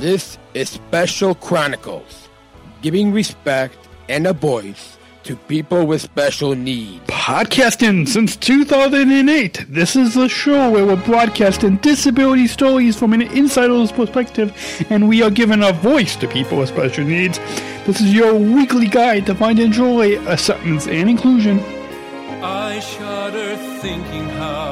This is Special Chronicles, giving respect and a voice to people with special needs. Podcasting since 2008. This is the show where we're broadcasting disability stories from an insider's perspective, and we are giving a voice to people with special needs. This is your weekly guide to find and joy, acceptance, and inclusion. I shudder thinking how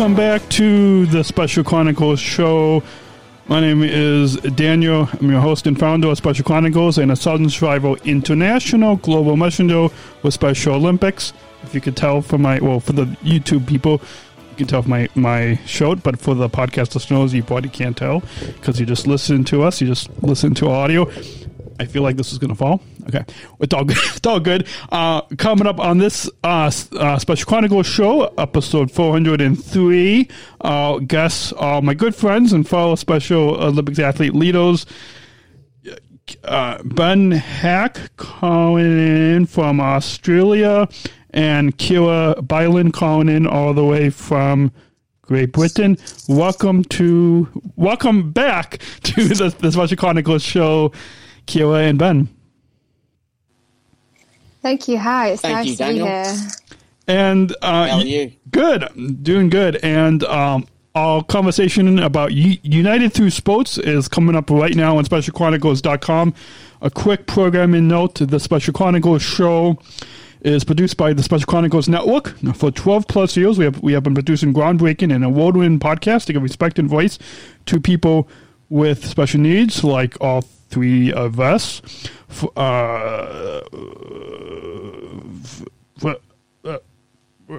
Welcome back to the Special Chronicles show. My name is Daniel. I'm your host and founder of Special Chronicles and a Sargent Shriver International global messenger with Special Olympics. If you could tell from my, well, for the YouTube people, you can tell from my, my show, but for the podcast listeners, you probably can't tell because you just listen to us, you just listen to audio. I feel like this is going to fall. Okay, it's all good. It's all good. Uh, coming up on this uh, uh, Special Chronicles show, episode 403, uh, guests are my good friends and fellow Special Olympics athlete Litos. Uh, ben Haack calling in from Australia and Kiera Byland calling in all the way from Great Britain. Welcome to, welcome back to the, the Special Chronicles show, Kiera and Ben. Thank you. Hi, it's Thank nice you, to Daniel. be here. And uh, How are you? Good, doing good. And um, our conversation about U- United Through Sports is coming up right now on SpecialChronicles.com. A quick programming note: the Special Chronicles show is produced by the Special Chronicles Network. For 12 plus years, we have we have been producing groundbreaking and award-winning podcasts to give respect and voice to people with special needs, like all three of us. Uh, uh, I?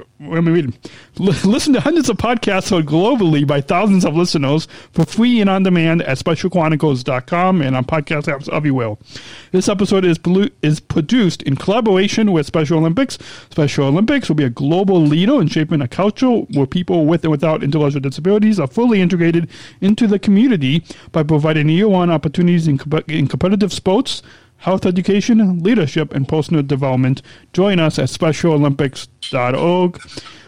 L- listen to hundreds of podcasts heard globally by thousands of listeners for free and on demand at specialchronicles.com and on podcast apps everywhere. This episode is is produced in collaboration with Special Olympics. Special Olympics will be a global leader in shaping a culture where people with and without intellectual disabilities are fully integrated into the community by providing year-one opportunities in, in competitive sports, health education, leadership, and personal development. Join us at SpecialOlympics.org.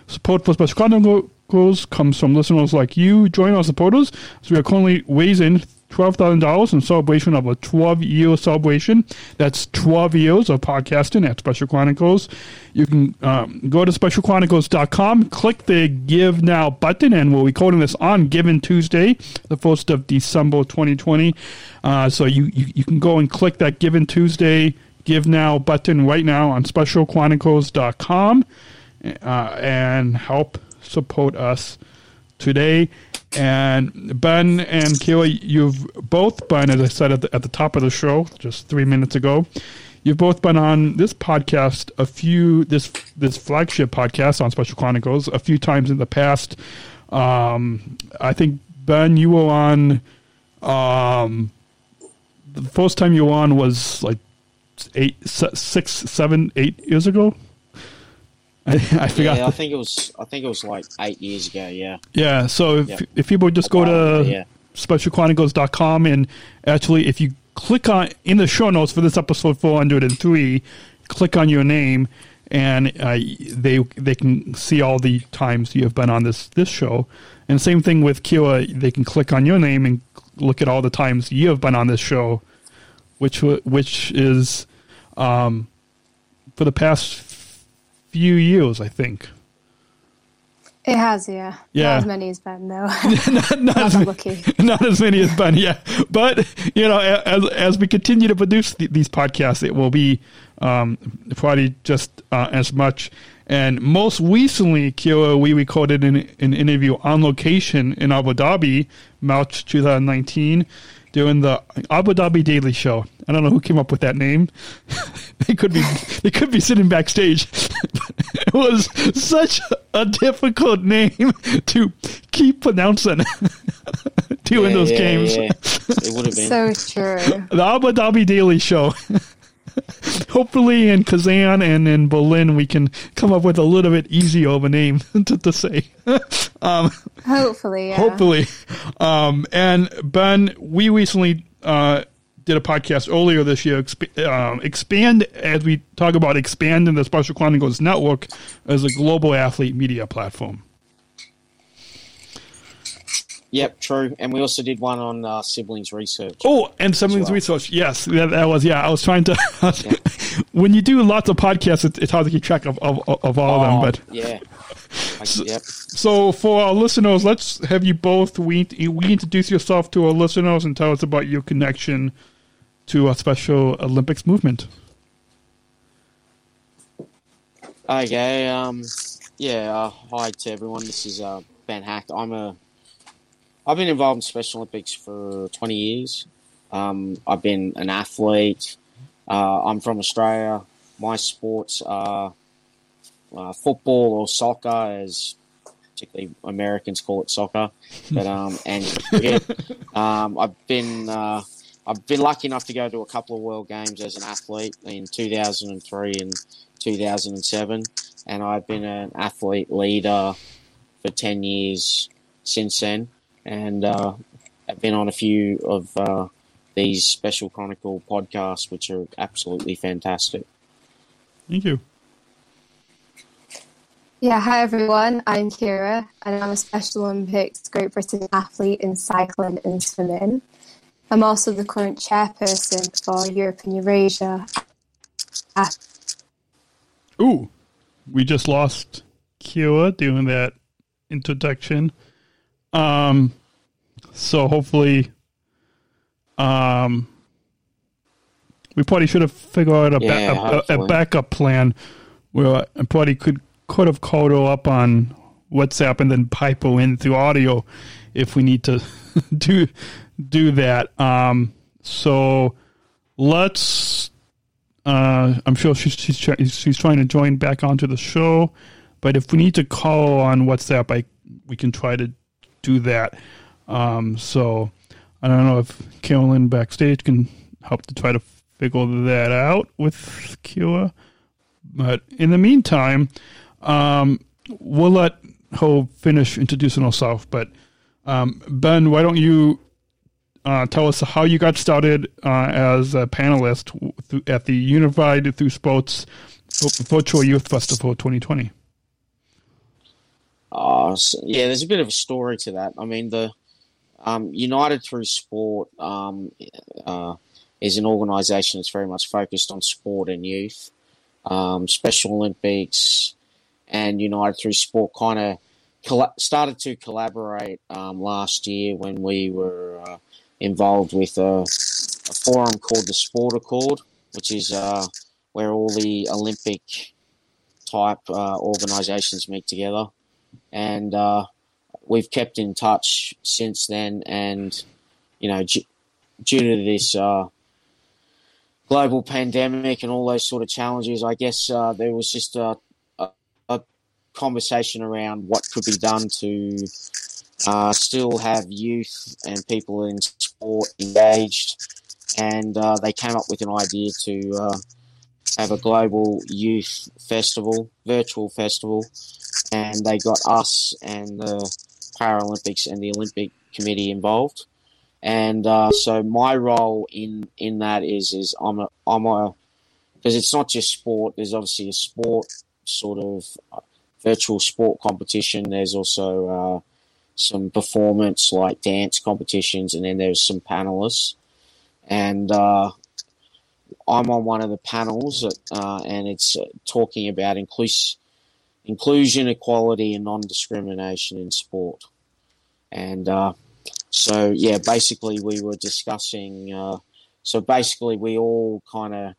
Support for Special Chronicles comes from listeners like you. Join our supporters as we are currently raising $12,000 in celebration of a 12 year celebration. That's 12 years of podcasting at Special Chronicles. You can um, go to specialchronicles.com, click the Give Now button, and we're recording this on Giving Tuesday, the 1st of December 2020. Uh, so you, you, you can go and click that Giving Tuesday Give Now button right now on specialchronicles.com uh, and help support us today. And Ben and Kiera, you've both been, as I said at the, at the top of the show just three minutes ago, you've both been on this podcast a few this this flagship podcast on Special Chronicles a few times in the past. Um, I think Ben, you were on. Um, the first time you were on was like eight, six, seven, eight years ago. I, I forgot. Yeah, I think it was. I think it was like eight years ago. Yeah. yeah, so if, Yeah. if people just go to yeah. specialchronicles.com and actually if you click on in the show notes for this episode 403, click on your name and uh, they they can see all the times you have been on this this show. And same thing with Kiera, they can click on your name and look at all the times you have been on this show, which which is um, for the past few years, I think. It has, yeah. Yeah. Not as many as Ben, though. not, not, as, lucky. not as many as Ben, yeah. But you know, as as we continue to produce th- these podcasts, it will be um, probably just uh, as much. And most recently, Kiera, we recorded an, an interview on location in Abu Dhabi, March 2019, doing the Abu Dhabi Daily Show. I don't know who came up with that name. they could be they could be sitting backstage. it was such a difficult name to keep pronouncing doing Yeah, those yeah, games. yeah. It would have been. so true. The Abu Dhabi Daily Show. Hopefully in Kazan and in Berlin we can come up with a little bit easier of a name to, to say. um, Hopefully, yeah. hopefully. Um, and Ben, we recently uh, did a podcast earlier this year, exp- um, expand as we talk about expanding the Special Chronicles network as a global athlete media platform. Yep, true. And we also did one on uh, siblings research. Oh, and siblings well. research. Yes, that, that was. Yeah, I was trying to. when you do lots of podcasts, it, it's hard to keep track of, of, of all Oh, of them. But yeah. I, yep. so for our listeners, let's have you both we we introduce yourself to our listeners and tell us about your connection to a Special Olympics movement. Okay. Um. Yeah. Uh, hi to everyone. This is uh, Ben Haack. I'm a. I've been involved in Special Olympics for 20 years. Um, I've been an athlete. Uh, I'm from Australia. My sports are uh, football or soccer, as particularly Americans call it soccer, but um, and cricket. Um, I've been uh, I've been lucky enough to go to a couple of World Games as an athlete in 2003 and 2007, and I've been an athlete leader for 10 years since then, and uh, I've been on a few of uh, these Special Chronicle podcasts, which are absolutely fantastic. Thank you. Yeah, hi everyone. I'm Kiera, and I'm a Special Olympics Great Britain athlete in cycling and swimming. I'm also the current chairperson for Europe and Eurasia. Ah, Ooh, we just lost Kiera doing that introduction. Um, so hopefully, um, we probably should have figured out a, ba- Yeah, a- a, a hopefully. backup plan where I probably could could have called her up on WhatsApp and then pipe her in through audio if we need to do do that. Um, so let's uh, I'm sure she's she's try, she's trying to join back onto the show, but if we need to call on WhatsApp, I we can try to do that. Um, so I don't know if Carolyn backstage can help to try to figure that out with Kiera. But in the meantime, um, we'll let her finish introducing herself. But um, Ben, why don't you uh, tell us how you got started uh, as a panelist at the United Through Sports Virtual Youth Festival 2020? Uh, so, yeah, there's a bit of a story to that. I mean, the um, United Through Sport um, uh, is an organisation that's very much focused on sport and youth. Um, Special Olympics and United Through Sport kind of started to collaborate um, last year when we were uh, involved with a, a forum called the Sport Accord, which is uh, where all the Olympic type uh, organisations meet together and uh, we've kept in touch since then. And you know, d- due to this uh, global pandemic and all those sort of challenges, I guess uh, there was just a, a, a conversation around what could be done to uh, still have youth and people in sport engaged. And uh, they came up with an idea to uh, have a global youth festival, virtual festival, and they got us and the Paralympics and the Olympic Committee involved. And uh, so my role in, in that is is I'm a I'm a because it's not just sport. There's obviously a sport sort of uh, virtual sport competition. There's also uh, some performance like dance competitions, and then there's some panelists. And uh, I'm on one of the panels, uh, and it's uh, talking about inclus- inclusion, equality, and non-discrimination in sport. And uh, so, yeah, basically, we were discussing. Uh, so basically, we all kind of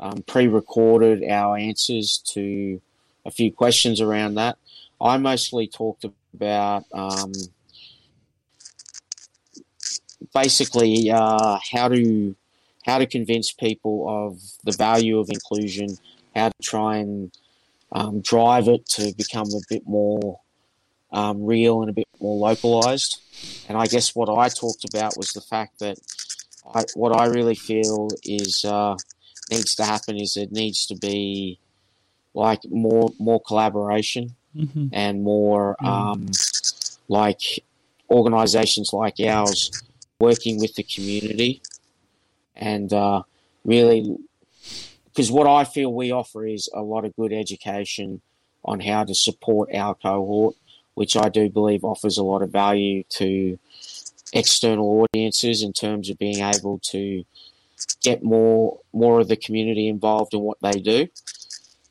um, pre-recorded our answers to a few questions around that. I mostly talked about um, basically uh, how to how to convince people of the value of inclusion, how to try and um, drive it to become a bit more um, real and a bit more localized. And I guess what I talked about was the fact that I, what I really feel is uh, needs to happen is it needs to be like more more collaboration Mm-hmm. and more um, like organizations like ours working with the community and uh, really because what I feel we offer is a lot of good education on how to support our cohort, which I do believe offers a lot of value to external audiences in terms of being able to get more more of the community involved in what they do.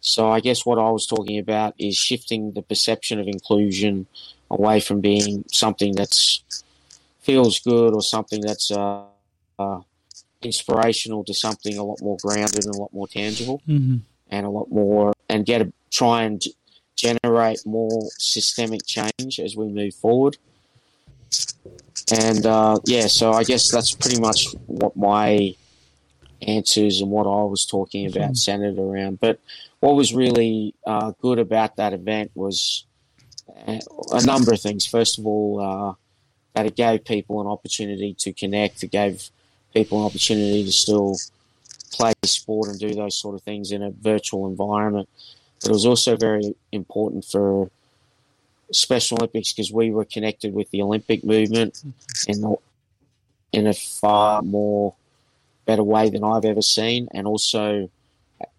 So I guess what I was talking about is shifting the perception of inclusion away from being something that's feels good or something that's uh, uh, inspirational to something a lot more grounded and a lot more tangible Mm-hmm. and a lot more and get a, try and generate more systemic change as we move forward. And uh, yeah, so I guess that's pretty much what my answers and what I was talking about centered around. But what was really uh, good about that event was uh, a number of things. First of all, uh, that it gave people an opportunity to connect. It gave people an opportunity to still play the sport and do those sort of things in a virtual environment. But it was also very important for Special Olympics because we were connected with the Olympic movement mm-hmm. in the, in a far more better way than I've ever seen, and also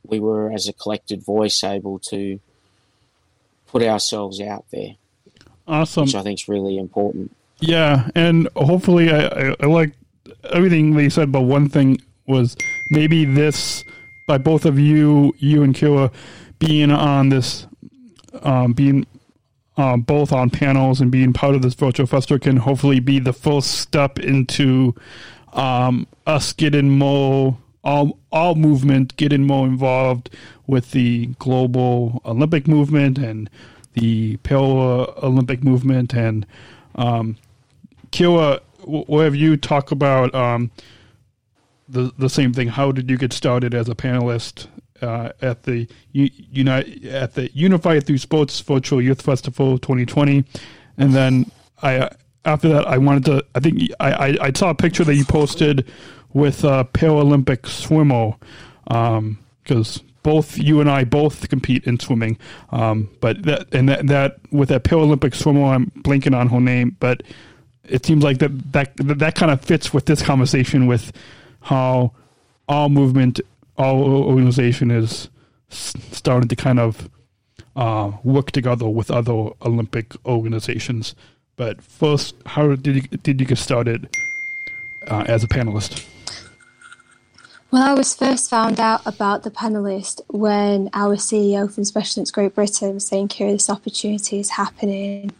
we were as a collected voice able to put ourselves out there, Awesome. which I think is really important. Yeah, and hopefully, I, I, I like everything they said. But one thing was maybe this by both of you, you and Kiera, being on this, um, being um, both on panels and being part of this virtual festival can hopefully be the first step into um, us getting more all all movement getting more involved with the global Olympic movement and the Para Olympic movement and um, Kiera, w- will have you talk about um, the the same thing? How did you get started as a panelist uh, at the U- Unite at the United Through Sports Virtual Youth Festival 2020? And then I uh, after that I wanted to. I think I I, I saw a picture that you posted with uh, Paralympic swimmer because. both you and I both compete in swimming, um, but that and that, that with that Paralympic swimmer, I'm blanking on her name, but it seems like that that that kind of fits with this conversation with how all movement, all organization is starting to kind of uh, work together with other Olympic organizations. But first, how did you did you get started uh, as a panelist? Well, I was first found out about the panelist when our CEO from Special Olympics Great Britain was saying, this opportunity is happening.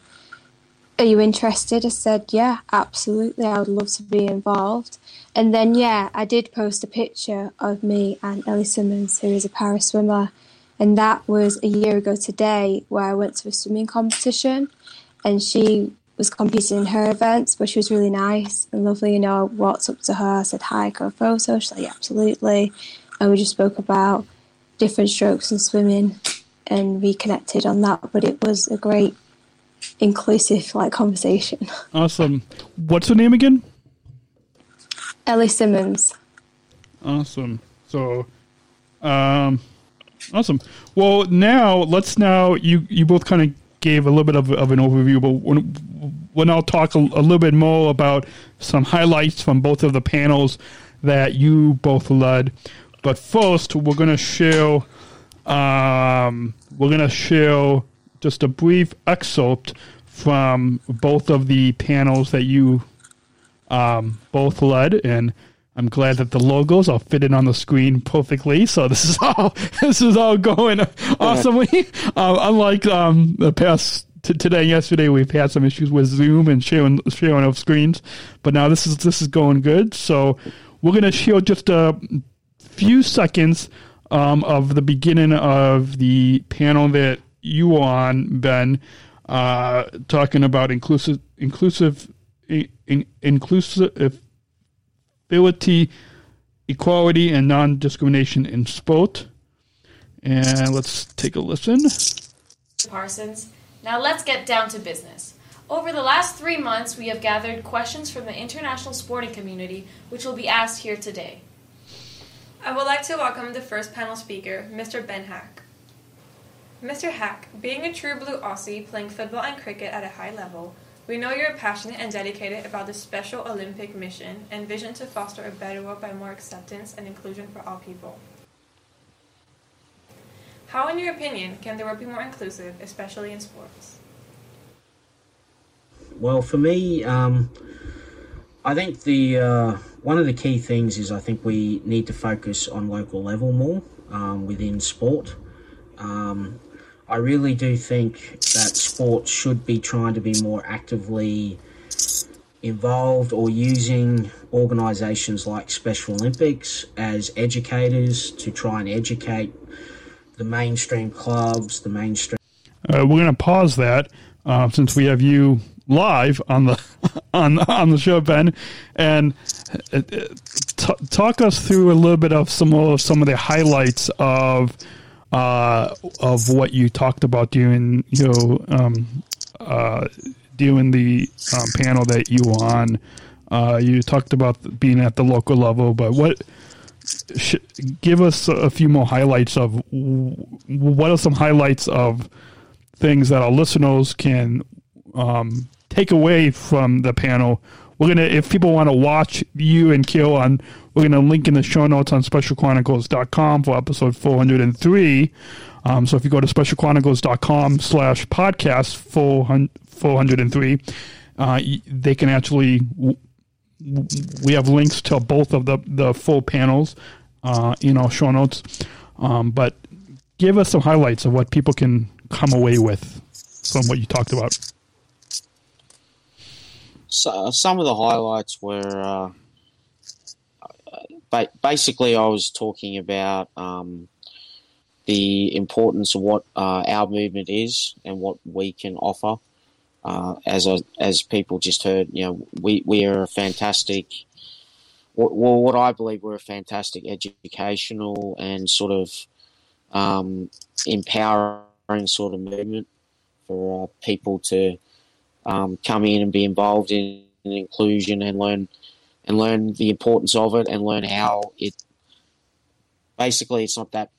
Are you interested? I said, yeah, absolutely. I would love to be involved. And then, yeah, I did post a picture of me and Ellie Simmonds, who is a para swimmer. And that was a year ago today where I went to a swimming competition and she was competing in her events, but she was really nice and lovely. You know, I walked up to her, I said hi, go photo. She's like, yeah, absolutely. And we just spoke about different strokes and swimming and reconnected on that. But it was a great, inclusive like conversation. Awesome. What's her name again? Ellie Simmonds. Awesome. So, um, awesome. Well, now let's now you you both kind of gave a little bit of, of an overview, but we'll, we'll talk a, a little bit more about some highlights from both of the panels that you both led. But first, we're gonna show um, we're gonna show just a brief excerpt from both of the panels that you um, both led, and I'm glad that the logos are fitted on the screen perfectly. So this is all this is all going awesomely. Uh, unlike um, the past t- today, and yesterday, we've had some issues with Zoom and sharing sharing of screens, but now this is this is going good. So we're gonna show just a few seconds um, of the beginning of the panel that you on, Ben, uh, talking about inclusive inclusive in, in, inclusivity, equality, and non discrimination in sport. And let's take a listen. Parsons. Now let's get down to business. Over the last three months, we have gathered questions from the international sporting community, which will be asked here today. I would like to welcome the first panel speaker, Mr. Ben Haack. Mr. Haack, being a true blue Aussie playing football and cricket at a high level, we know you're passionate and dedicated about the Special Olympic mission and vision to foster a better world by more acceptance and inclusion for all people. How, in your opinion, can the world be more inclusive, especially in sports? Well, for me, um, I think the uh, one of the key things is I think we need to focus on local level more um, within sport. Um, I really do think that sports should be trying to be more actively involved or using organisations like Special Olympics as educators to try and educate the mainstream clubs, the mainstream. Uh, we're going to pause that uh, since we have you live on the on on the show, Ben, and uh, t- talk us through a little bit of some of some of the highlights of uh, of what you talked about during you know um, uh, doing the um, panel that you were on. Uh, you talked about being at the local level, but what? Sh- give us a few more highlights of what are some highlights of things that our listeners can um, take away from the panel. We're gonna, if people want to watch you and Kiera, we're gonna link in the show notes on specialchronicles.com for episode 403. Um, so if you go to specialchronicles.com slash podcast 403, uh, they can actually, we have links to both of the, the full panels uh, in our show notes. Um, but give us some highlights of what people can come away with from what you talked about. So, some of the highlights were uh, ba- basically I was talking about um, the importance of what uh, our movement is and what we can offer. Uh, as as people just heard, you know, we, we are a fantastic, well, what I believe we're a fantastic educational and sort of um, empowering sort of movement for uh, people to um, come in and be involved in inclusion and learn and learn the importance of it and learn how it basically it's not that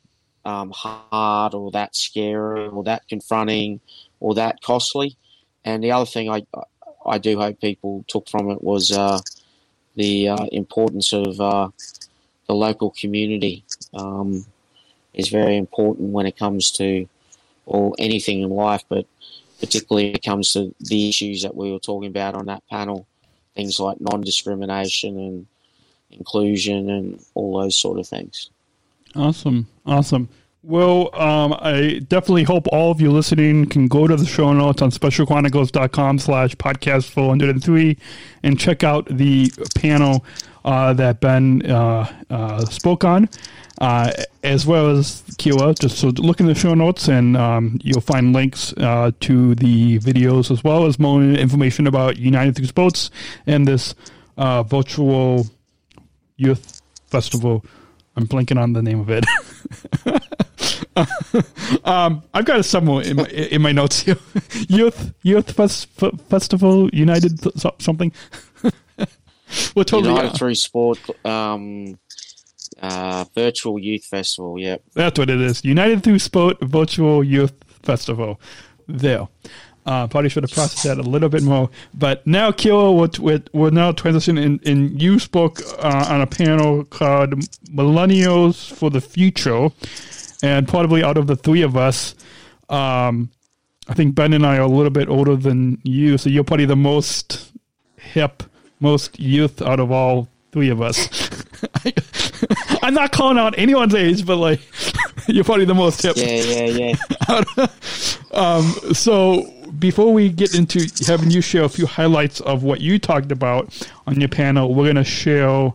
um, hard or that scary or that confronting or that costly. And the other thing I I do hope people took from it was uh, the uh, importance of uh, the local community um, is very important when it comes to or anything in life, but particularly when it comes to the issues that we were talking about on that panel, things like non-discrimination and inclusion and all those sort of things. Awesome, awesome. Well, um, I definitely hope all of you listening can go to the show notes on specialchronicles.com slash podcast 403 and check out the panel uh, that Ben uh, uh, spoke on, uh, as well as Kiera. Just so look in the show notes and um, you'll find links uh, to the videos as well as more information about United Through Sports and this uh, virtual youth festival. I'm blanking on the name of it. um, I've got it somewhere in my, in my notes here. Youth Youth Fest, Festival United something. We're totally United Through Sport um, uh, Virtual Youth Festival. Yep, that's what it is. United Through Sport Virtual Youth Festival. There. Uh, probably should have processed that a little bit more. But now, Kiera, we're, we're, we're now transitioning in, in you spoke uh, on a panel called Millennials for the Future. And probably out of the three of us, um, I think Ben and I are a little bit older than you. So you're probably the most hip, most youth out of all three of us. I'm not calling out anyone's age, but like you're probably the most hip. Yeah, yeah, yeah. um, so before we get into having you share a few highlights of what you talked about on your panel, we're going to share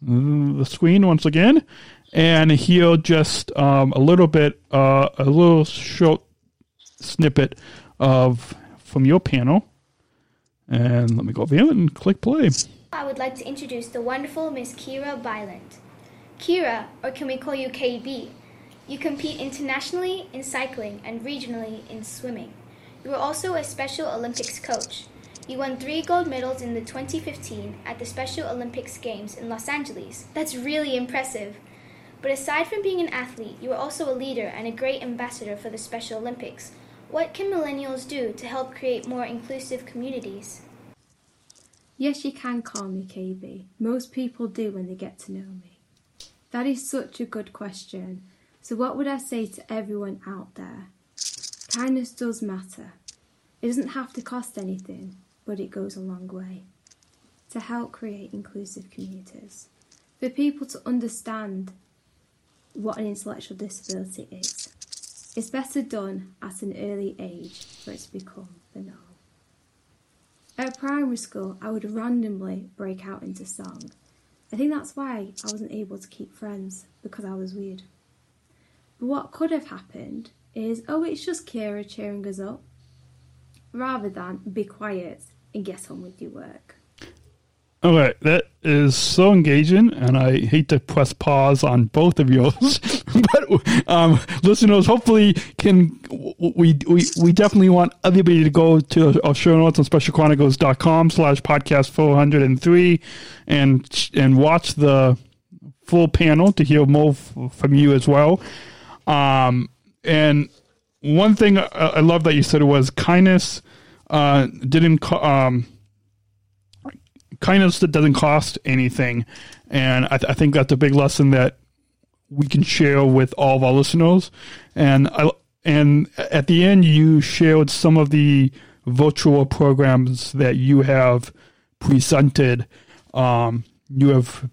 the screen once again and hear just um, a little bit, uh, a little short snippet of from your panel. And let me go over here and click play. I would like to introduce the wonderful Miss Kiera Byland. Kiera, or can we call you KB? You compete internationally in cycling and regionally in swimming. You are also a Special Olympics coach. You won three gold medals in the 2015 at the Special Olympics Games in Los Angeles. That's really impressive. But aside from being an athlete, you are also a leader and a great ambassador for the Special Olympics. What can millennials do to help create more inclusive communities? Yes, you can call me KB. Most people do when they get to know me. That is such a good question. So, what would I say to everyone out there? Kindness does matter. It doesn't have to cost anything, but it goes a long way to help create inclusive communities. For people to understand what an intellectual disability is. It's better done at an early age for it to become the norm. At primary school, I would randomly break out into song. I think that's why I wasn't able to keep friends, because I was weird. But what could have happened is, oh, it's just Kiera cheering us up, rather than be quiet and get on with your work. Okay, that is so engaging, and I hate to press pause on both of yours, but um, listeners, hopefully, can we we we definitely want everybody to go to our show notes on specialchronicles.com slash podcast four hundred and three, and and watch the full panel to hear more from you as well. Um, and one thing I, I love that you said was kindness uh, didn't. Um, kindness that doesn't cost anything, and I, th- I think that's a big lesson that we can share with all of our listeners. And I, and at the end, you shared some of the virtual programs that you have presented. Um, you have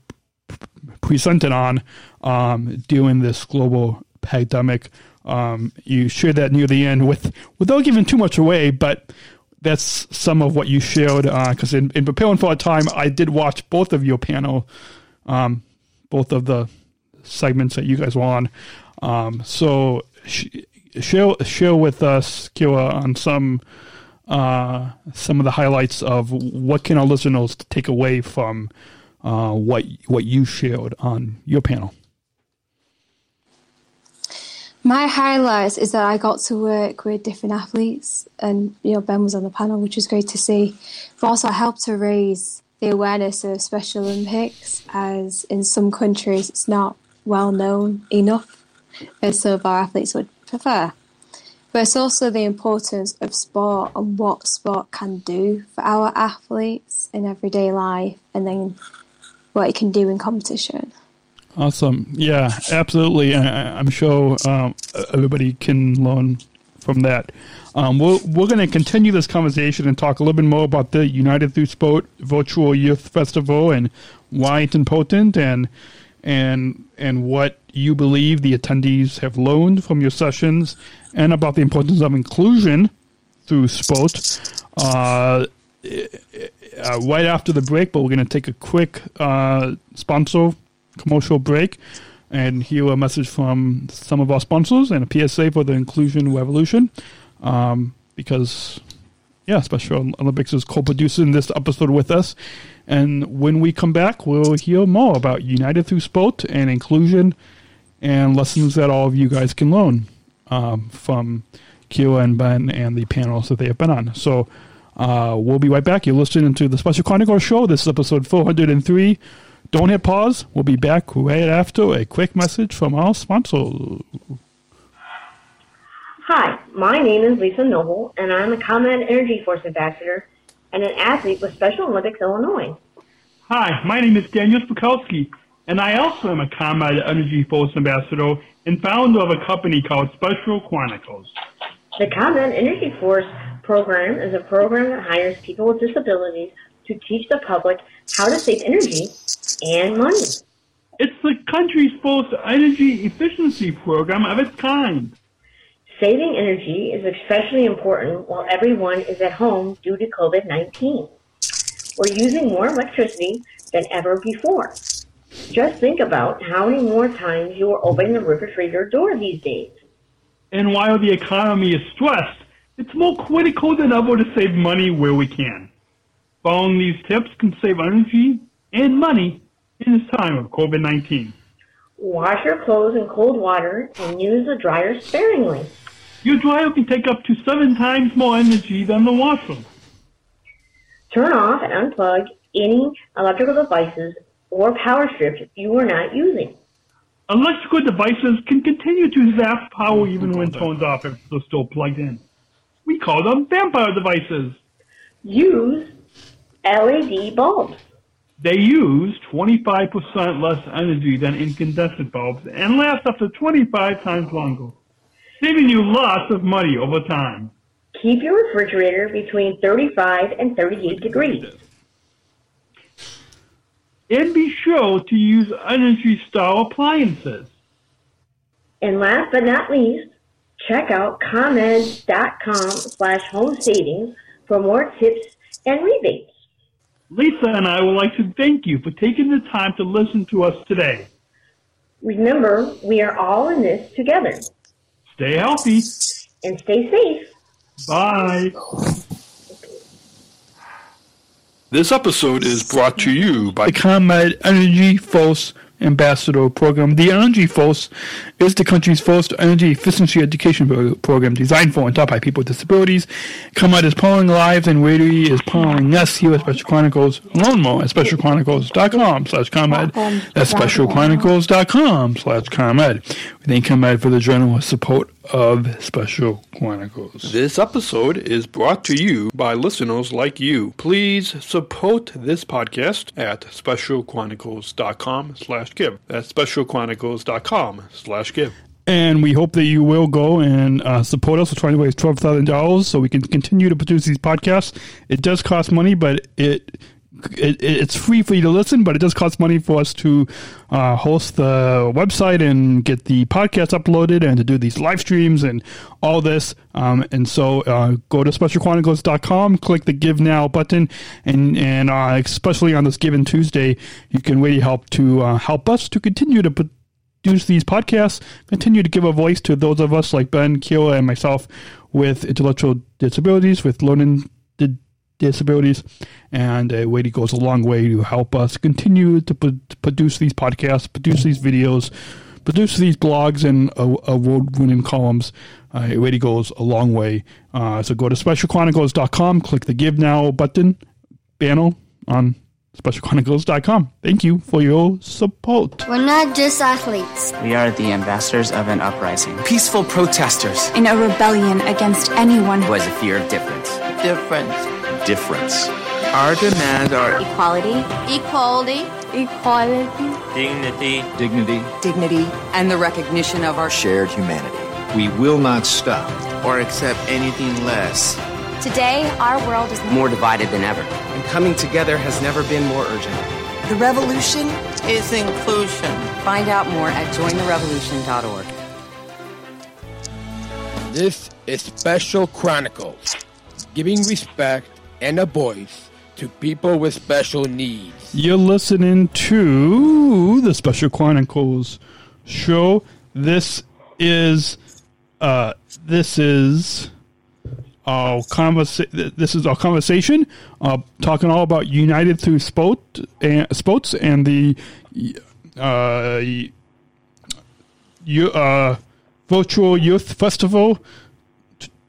presented on um, during this global pandemic. Um, you shared that near the end with without giving too much away, but that's some of what you shared. Because uh, in, in preparing for a time, I did watch both of your panel, um, both of the segments that you guys were on. Um, so sh- share share with us, Kiera, on some uh, some of the highlights of what can our listeners take away from uh, what what you shared on your panel. My highlights is that I got to work with different athletes, and you know Ben was on the panel, which was great to see. But also, I helped to raise the awareness of Special Olympics, as in some countries it's not well known enough, as some of our athletes would prefer. But it's also the importance of sport and what sport can do for our athletes in everyday life, and then what it can do in competition. Awesome. Yeah, absolutely. I, am sure um, everybody can learn from that. Um, we're we're going to continue this conversation and talk a little bit more about the United Through Sport Virtual Youth Festival and why it's important and and and what you believe the attendees have learned from your sessions and about the importance of inclusion through sport. Uh, uh, right after the break, but we're going to take a quick uh, sponsor commercial break and hear a message from some of our sponsors and a PSA for the Inclusion Revolution. Um, because, yeah, Special Olympics is co producing this episode with us. And when we come back, we'll hear more about United Through Sport and inclusion and lessons that all of you guys can learn um, from Kiera and Ben and the panels that they have been on. So uh, we'll be right back. You're listening to the Special Chronicles Show. This is episode 403. Don't hit pause. We'll be back right after a quick message from our sponsor. Hi, my name is Lisa Noble, and I'm a ComEd Energy Force ambassador and an athlete with Special Olympics Illinois. Hi, my name is Daniel Smrokowski, and I also am a ComEd Energy Force ambassador and founder of a company called Special Chronicles. The ComEd Energy Force program is a program that hires people with disabilities to teach the public how to save energy and money. It's the country's first energy efficiency program of its kind. Saving energy is especially important while everyone is at home due to COVID 19. We're using more electricity than ever before. Just think about how many more times you will open the refrigerator door these days. And while the economy is stressed, it's more critical than ever to save money where we can. Following these tips can save energy and money in this time of COVID 19. Wash your clothes in cold water and use the dryer sparingly. Your dryer can take up to seven times more energy than the washer. Turn off and unplug any electrical devices or power strips you are not using. Electrical devices can continue to zap power even when turned off if they're still plugged in. We call them vampire devices. Use LED bulbs. They use 25% less energy than incandescent bulbs and last up to 25 times longer, saving you lots of money over time. Keep your refrigerator between 35 and 38 degrees. And be sure to use Energy Star appliances. And last but not least, check out ComEd.com slash home savings for more tips and rebates. Lisa and I would like to thank you for taking the time to listen to us today. Remember, we are all in this together. Stay healthy. And stay safe. Bye. This episode is brought to you by the ComEd Energy Force Ambassador Program. The Energy Force is the country's first energy efficiency education program designed for and taught by people with disabilities. ComEd is powering lives and Radio is powering us here at Special Chronicles. Learn more at specialchronicles.com slash ComEd. That's specialchronicles.com slash ComEd. We thank ComEd for the generous support of Special Chronicles. This episode is brought to you by listeners like you. Please support this podcast at specialchronicles.com slash give. That's specialchronicles.com slash give. And we hope that you will go and uh, support us. We're trying to raise twelve thousand dollars so we can continue to produce these podcasts. It does cost money, but it, it it's free for you to listen. But it does cost money for us to uh, host the website and get the podcast uploaded and to do these live streams and all this. Um, and so uh, go to specialchronicles.com, click the Give Now button, and and uh, especially on this Giving Tuesday, you can really help to uh, help us to continue to put produce these podcasts, continue to give a voice to those of us like Ben, Kiera, and myself with intellectual disabilities, with learning disabilities, and a way that goes a long way to help us continue to, p- to produce these podcasts, produce these videos, produce these blogs and uh, award-winning columns. Uh, it really goes a long way. Uh, so go to specialchronicles.com, click the Give Now button, banner on specialchronicles.com. Thank you for your support. We're not just athletes. We are the ambassadors of an uprising. Peaceful protesters. In a rebellion against anyone who has a fear of difference. Difference. Difference. Our demands are equality, equality, equality, dignity, dignity, dignity, and the recognition of our shared humanity. We will not stop or accept anything less. Today, our world is more divided than ever. And coming together has never been more urgent. The revolution is inclusion. Find out more at jointherevolution.org. This is Special Chronicles, giving respect and a voice to people with special needs. You're listening to the Special Chronicles show. This is, uh, this is our conversa- This is our conversation, uh, talking all about United Through Sport and Sports and the uh, you, uh, virtual youth festival.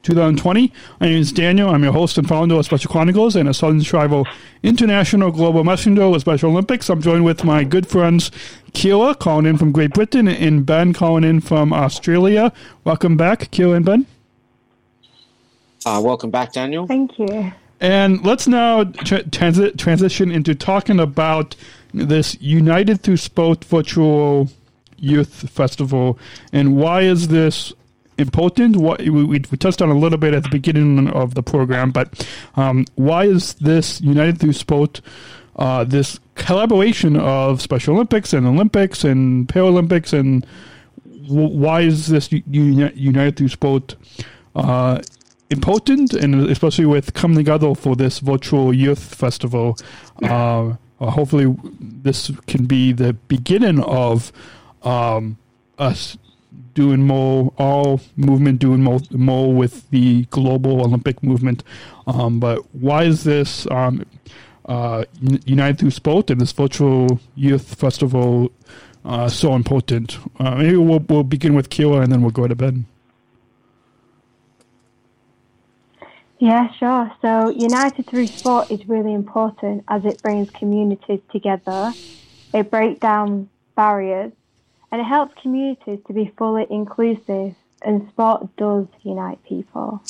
2020. My name is Daniel. I'm your host and founder of Special Chronicles and a Sargent Shriver International Global Messenger with Special Olympics. I'm joined with my good friends Kiera calling in from Great Britain and Ben calling in from Australia. Welcome back, Kiera and Ben. Uh, welcome back, Daniel. Thank you. And let's now tra- transi- transition into talking about this United Through Sport virtual youth festival and why is this important? What we, we, touched on a little bit at the beginning of the program, but um, why is this United Through Sport, uh, this collaboration of Special Olympics and Olympics and Paralympics, and w- why is this U- United Through Sport uh, important, and especially with coming together for this virtual youth festival? Uh, hopefully, this can be the beginning of um, us doing more all movement doing more, more with the global olympic movement. Um, but why is this um, uh, united through sport and this virtual youth festival uh, so important? Uh, maybe we'll, we'll begin with Kiera and then we'll go to Ben. yeah sure. So united through sport is really important as it brings communities together. It breaks down barriers and it helps communities to be fully inclusive. And sport does unite people.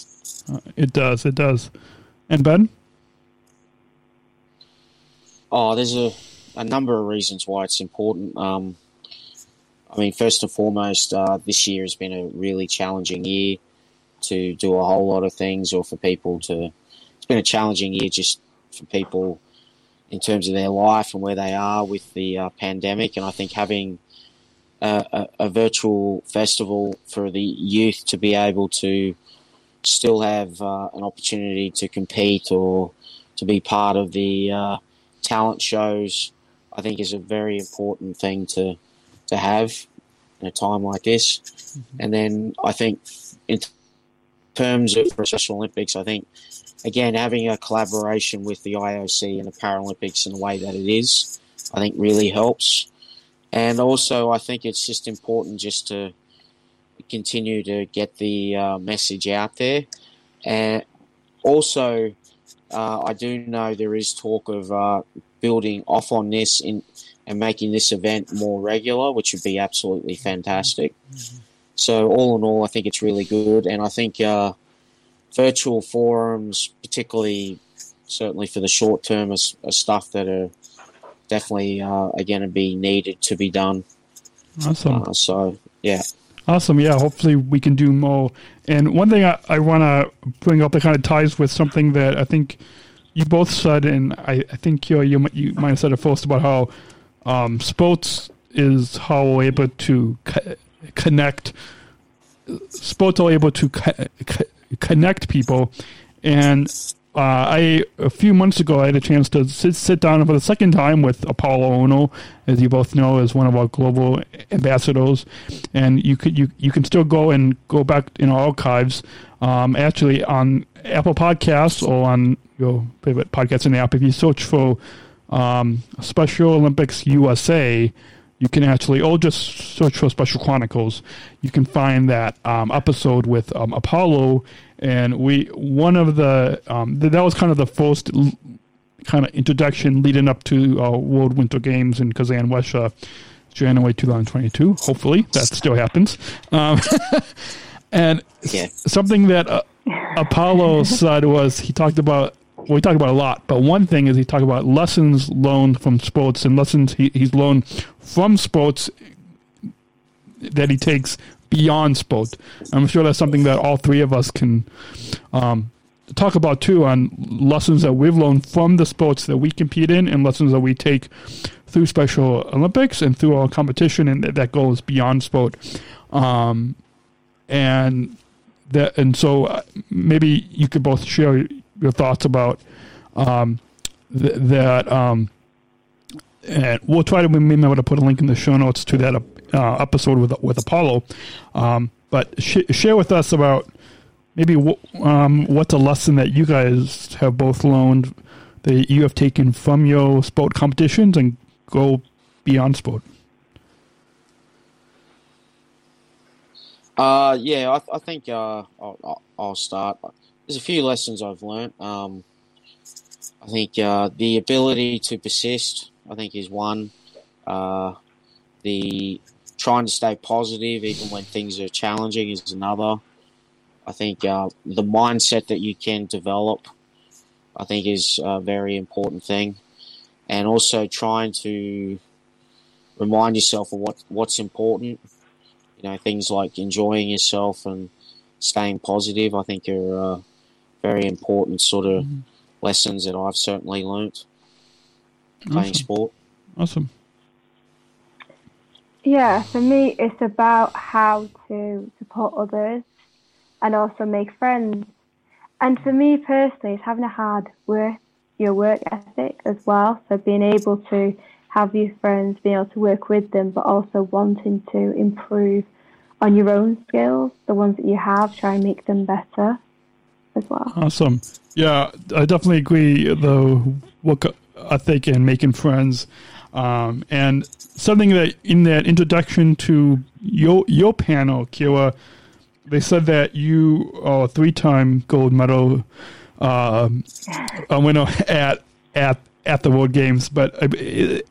Uh, it does. It does. And Ben? Oh, there's a, a number of reasons why it's important. Um, I mean, first and foremost, uh, this year has been a really challenging year to do a whole lot of things, or for people to. It's been a challenging year just for people in terms of their life and where they are with the uh, pandemic. And I think having a, a, a, virtual festival for the youth to be able to still have uh, an opportunity to compete or to be part of the uh, talent shows, I think is a very important thing to to have in a time like this. Mm-hmm. And then I think in terms of the Special Olympics, I think again having a collaboration with the IOC and the Paralympics in the way that it is, I think really helps. And also, I think it's just important just to continue to get the uh, message out there. And also, uh, I do know there is talk of uh, building off on this in, and making this event more regular, which would be absolutely fantastic. Mm-hmm. So, all in all, I think it's really good. And I think uh, virtual forums, particularly certainly for the short term, are, are stuff that are definitely uh, are going to be needed to be done. Awesome. Uh, so, yeah. Awesome. Yeah. Hopefully we can do more. And one thing I, I want to bring up that kind of ties with something that I think you both said, and I, I think you, you, you might have said it first about how um, sports is how we're able to co- connect. Sports are able to co- co- connect people. And uh, I a few months ago I had a chance to sit, sit down for the second time with Apolo Ohno, as you both know, as one of our global ambassadors, and you could you you can still go and go back in our archives, um, actually on Apple Podcasts or on your favorite podcasting app. If you search for um, Special Olympics USA, you can actually, or just search for Special Chronicles. You can find that um, episode with um, Apolo, and we one of the um, that was kind of the first l- kind of introduction leading up to uh, World Winter Games in Kazan, Russia, January 2022. Hopefully, that still happens. Um, and yeah. something that uh, Apolo said was he talked about well, we talked about a lot, but one thing is he talked about lessons learned from sports and lessons he, he's learned from sports that he takes beyond sport. I'm sure that's something that all three of us can um, talk about too on lessons that we've learned from the sports that we compete in and lessons that we take through Special Olympics and through our competition, and that, that goes beyond sport. Um, and that, and so uh, maybe you could both share your thoughts about um, th- that. Um, and we'll try to remember to put a link in the show notes to that uh, episode with with Apolo. Um, but sh- share with us about maybe w- um, what's a lesson that you guys have both learned that you have taken from your sport competitions and go beyond sport. Uh, yeah, I, th- I think uh, I'll, I'll, start. There's a few lessons I've learned. Um, I think uh, the ability to persist, I think, is one. Uh, the trying to stay positive even when things are challenging is another. I think uh, the mindset that you can develop, I think, is a very important thing, and also trying to remind yourself of what what's important. You know, things like enjoying yourself and staying positive. I think are uh, very important sort of mm-hmm. lessons that I've certainly learnt playing awesome. sport. Awesome. Yeah, for me, it's about how to support others and also make friends. And for me personally, it's having a hard work, your work ethic as well. So being able to have these friends, being able to work with them, but also wanting to improve on your own skills, the ones that you have, try and make them better as well. Awesome. Yeah, I definitely agree. The work ethic and making friends. Um, and something that in that introduction to your your panel, Kiera, they said that you are a three time gold medal uh, winner at at at the World Games, but uh,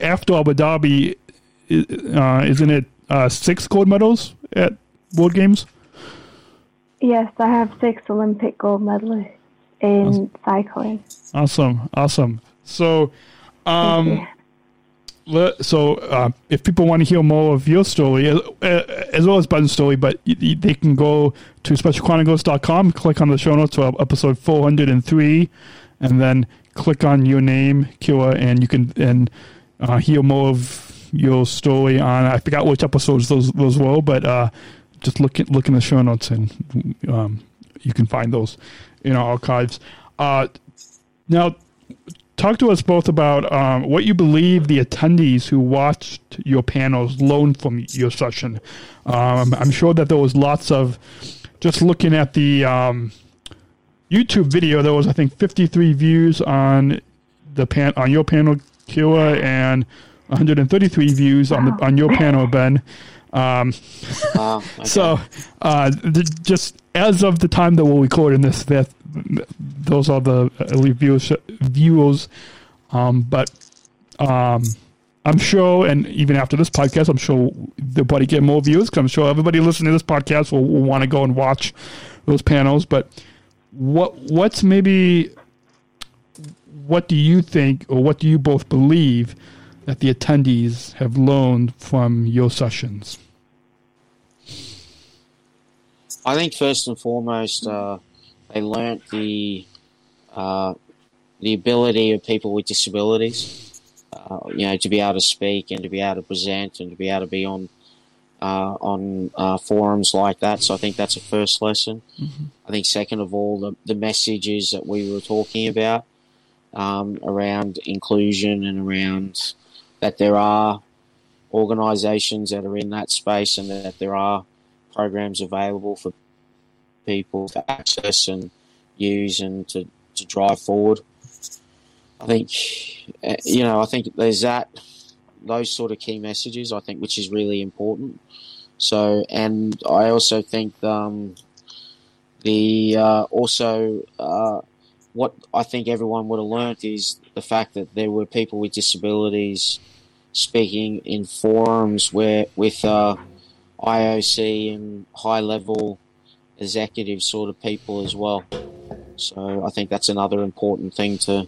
after Abu Dhabi, uh, isn't it uh, six gold medals at World Games. Yes, I have six Olympic gold medalists in cycling. Awesome, awesome. So, um, so uh, if people want to hear more of your story, uh, uh, as well as Ben's story, but they can go to specialchronicles.com, click on the show notes of episode 403, and then click on your name, Kiera, and you can and uh, hear more of your story on. I forgot which episodes those those were, but uh, just look at, look in the show notes and um, you can find those in our archives. Uh, now, talk to us both about um, what you believe the attendees who watched your panels learned from your session. Um, I'm sure that there was lots of just looking at the um, YouTube video. There was, I think, 53 views on the pan on your panel, Kiera, and 133 views on the on your panel, Ben. Um, So, uh, just as of the time that we're recording this, that those are the elite viewers. viewers um, but um, I'm sure, and even after this podcast, I'm sure they'll probably get more views. Because I'm sure everybody listening to this podcast will, will want to go and watch those panels. But what what's maybe what do you think, or what do you both believe that the attendees have learned from your sessions? I think first and foremost, uh, they learnt the uh, the ability of people with disabilities, uh, you know, to be able to speak and to be able to present and to be able to be on uh, on uh, forums like that. So I think that's a first lesson. I think second of all, the, the messages that we were talking about um, around inclusion and around that there are organisations that are in that space and that there are programs available for people to access and use and to, to drive forward. I think, uh, you know, I think there's that, those sort of key messages, I think, which is really important. So, and I also think um, the uh, also uh, what I think everyone would have learnt is the fact that there were people with disabilities speaking in forums where with uh, IOC and high level executive sort of people as well. So I think that's another important thing to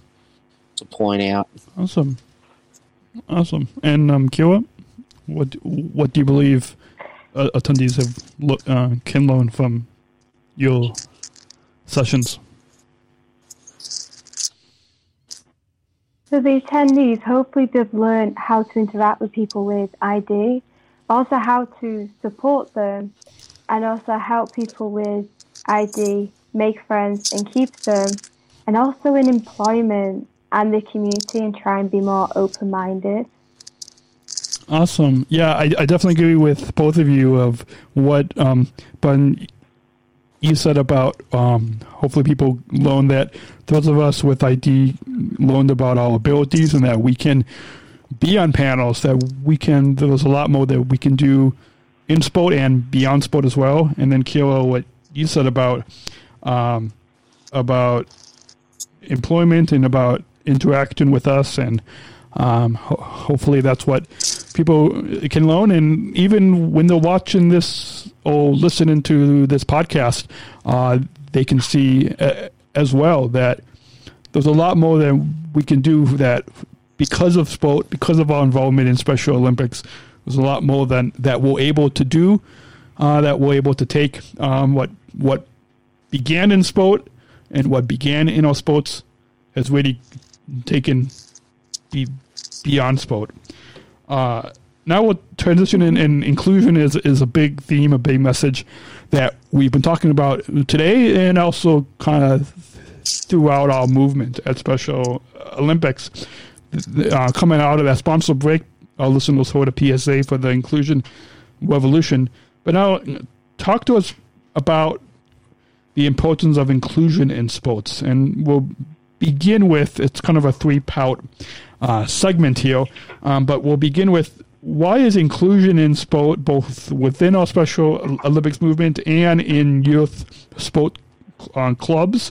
to point out. Awesome, awesome. And um, Kiera, what what do you believe uh, attendees have lo- uh, can learn from your sessions? So the attendees, hopefully they've learned how to interact with people with ID, also how to support them, and also help people with ID make friends and keep them, and also in employment and the community and try and be more open-minded. Awesome. Yeah, I, I definitely agree with both of you of what um, Ben you said about um, hopefully people learn that those of us with ID learned about our abilities and that we can be on panels, that we can, there's a lot more that we can do in sport and beyond sport as well. And then Kiera, what you said about um, about employment and about interacting with us and um, ho- hopefully that's what people can learn and even when they're watching this or listening to this podcast uh, they can see uh, as well that there's a lot more that we can do that because of sport because of our involvement in special olympics there's a lot more than that we're able to do uh, that we're able to take um, what what began in sport and what began in our sports has really taken be beyond sport. Uh, now, what transition and, and inclusion is is a big theme, a big message that we've been talking about today, and also kind of throughout our movement at Special Olympics. Uh, coming out of that sponsor break, our listeners heard a PSA for the inclusion revolution. But now, talk to us about the importance of inclusion in sports, and we'll begin with it's kind of a three part uh, segment here, um, but we'll begin with why is inclusion in sport both within our Special Olympics movement and in youth sport uh, clubs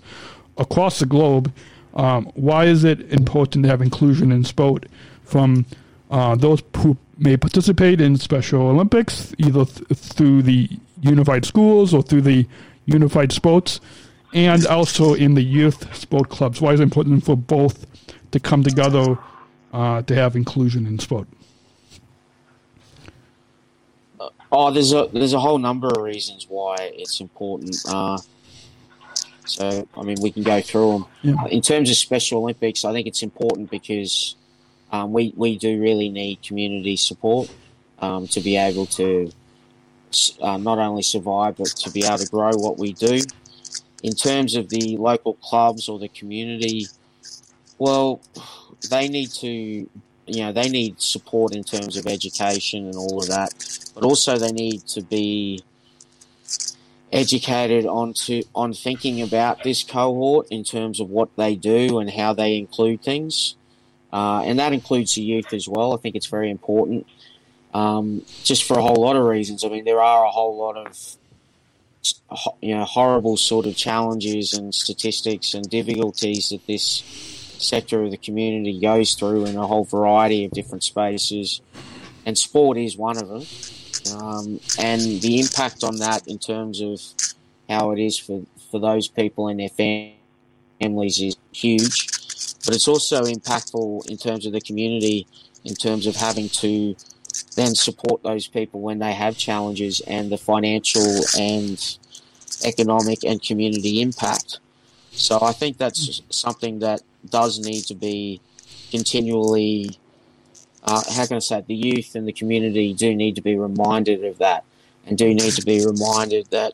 across the globe? Um, why is it important to have inclusion in sport from uh, those who may participate in Special Olympics either th- through the unified schools or through the unified sports, and also in the youth sport clubs. Why is it important for both to come together uh, to have inclusion in sport? Oh, there's a there's a whole number of reasons why it's important. Uh, so, I mean, we can go through them. Yeah. In terms of Special Olympics, I think it's important because um, we we do really need community support um, to be able to uh, not only survive but to be able to grow what we do. In terms of the local clubs or the community, well, they need to, you know, they need support in terms of education and all of that, but also they need to be educated on to on thinking about this cohort in terms of what they do and how they include things, uh, and that includes the youth as well. I think it's very important, um, just for a whole lot of reasons. I mean, there are a whole lot of you know horrible sort of challenges and statistics and difficulties that this sector of the community goes through in a whole variety of different spaces, and sport is one of them. Um, and the impact on that in terms of how it is for, for those people and their families is huge. But it's also impactful in terms of the community, in terms of having to then support those people when they have challenges and the financial and economic and community impact. So I think that's something that does need to be continually uh, how can I say it? the youth and the community do need to be reminded of that and do need to be reminded that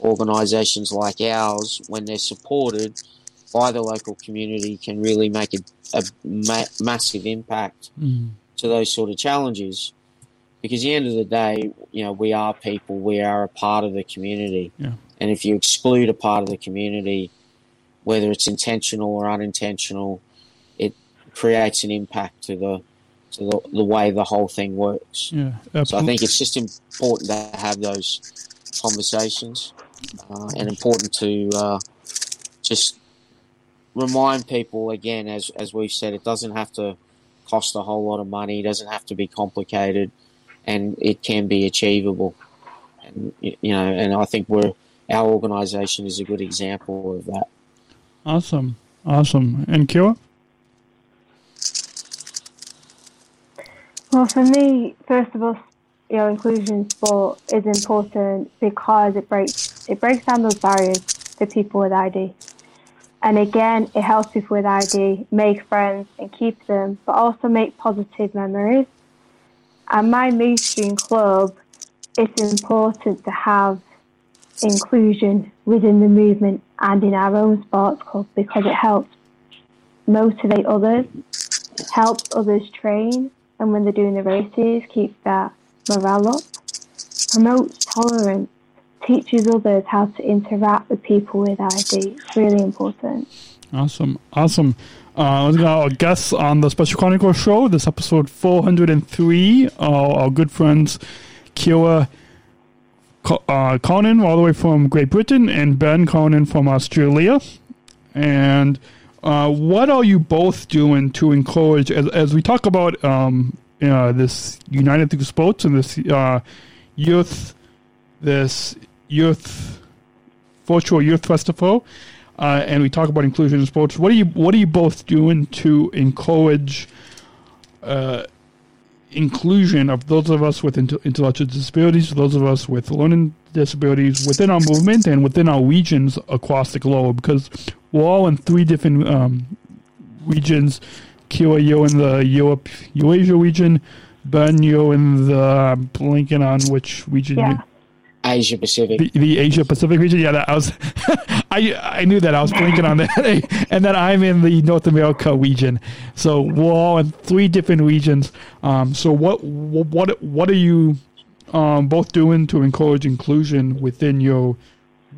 organisations like ours, when they're supported by the local community, can really make a, a ma- massive impact Mm. to those sort of challenges. Because at the end of the day, you know, we are people, we are a part of the community. Yeah. And if you exclude a part of the community, whether it's intentional or unintentional, it creates an impact to the to the, the way the whole thing works. Yeah, So I think it's just important to have those conversations uh, and important to uh, just remind people again, as as we've said, it doesn't have to cost a whole lot of money. It doesn't have to be complicated, and it can be achievable. And you know, and I think we're our organisation is a good example of that. Awesome. Awesome. And Kiera? Well, for me, first of all, you know, inclusion in sport is important because it breaks it breaks down those barriers for people with ID. And again, it helps people with ID make friends and keep them, but also make positive memories. And my mainstream club, it's important to have inclusion within the movement and in our own sports club because it helps motivate others, helps others train, and when they're doing the races, keep that morale up, promotes tolerance, teaches others how to interact with people with ID. It's really important. Awesome. Awesome. Uh, let's go our guests on the Special Chronicles show. This episode 403. Our, our good friends Kiera uh, Conan, all the way from Great Britain, and Ben Conan from Australia. And uh, what are you both doing to encourage, as, as we talk about um, uh, this United Through Sports and this uh, youth, this youth virtual youth festival, uh, and we talk about inclusion in sports. What are you What are you both doing to encourage uh, inclusion of those of us with inte- intellectual disabilities, those of us with learning disabilities within our movement and within our regions across the globe? Because we're all in three different um, regions. Kiera, you're in the Europe, Eurasia region. Ben, you're in the I'm on which region. you- Yeah. Asia Pacific. the, the Asia Pacific region. Yeah, that I was. I I knew that I was blinking on that, and then I'm in the North America region. So we're all in three different regions. Um, so what what what are you um, both doing to encourage inclusion within your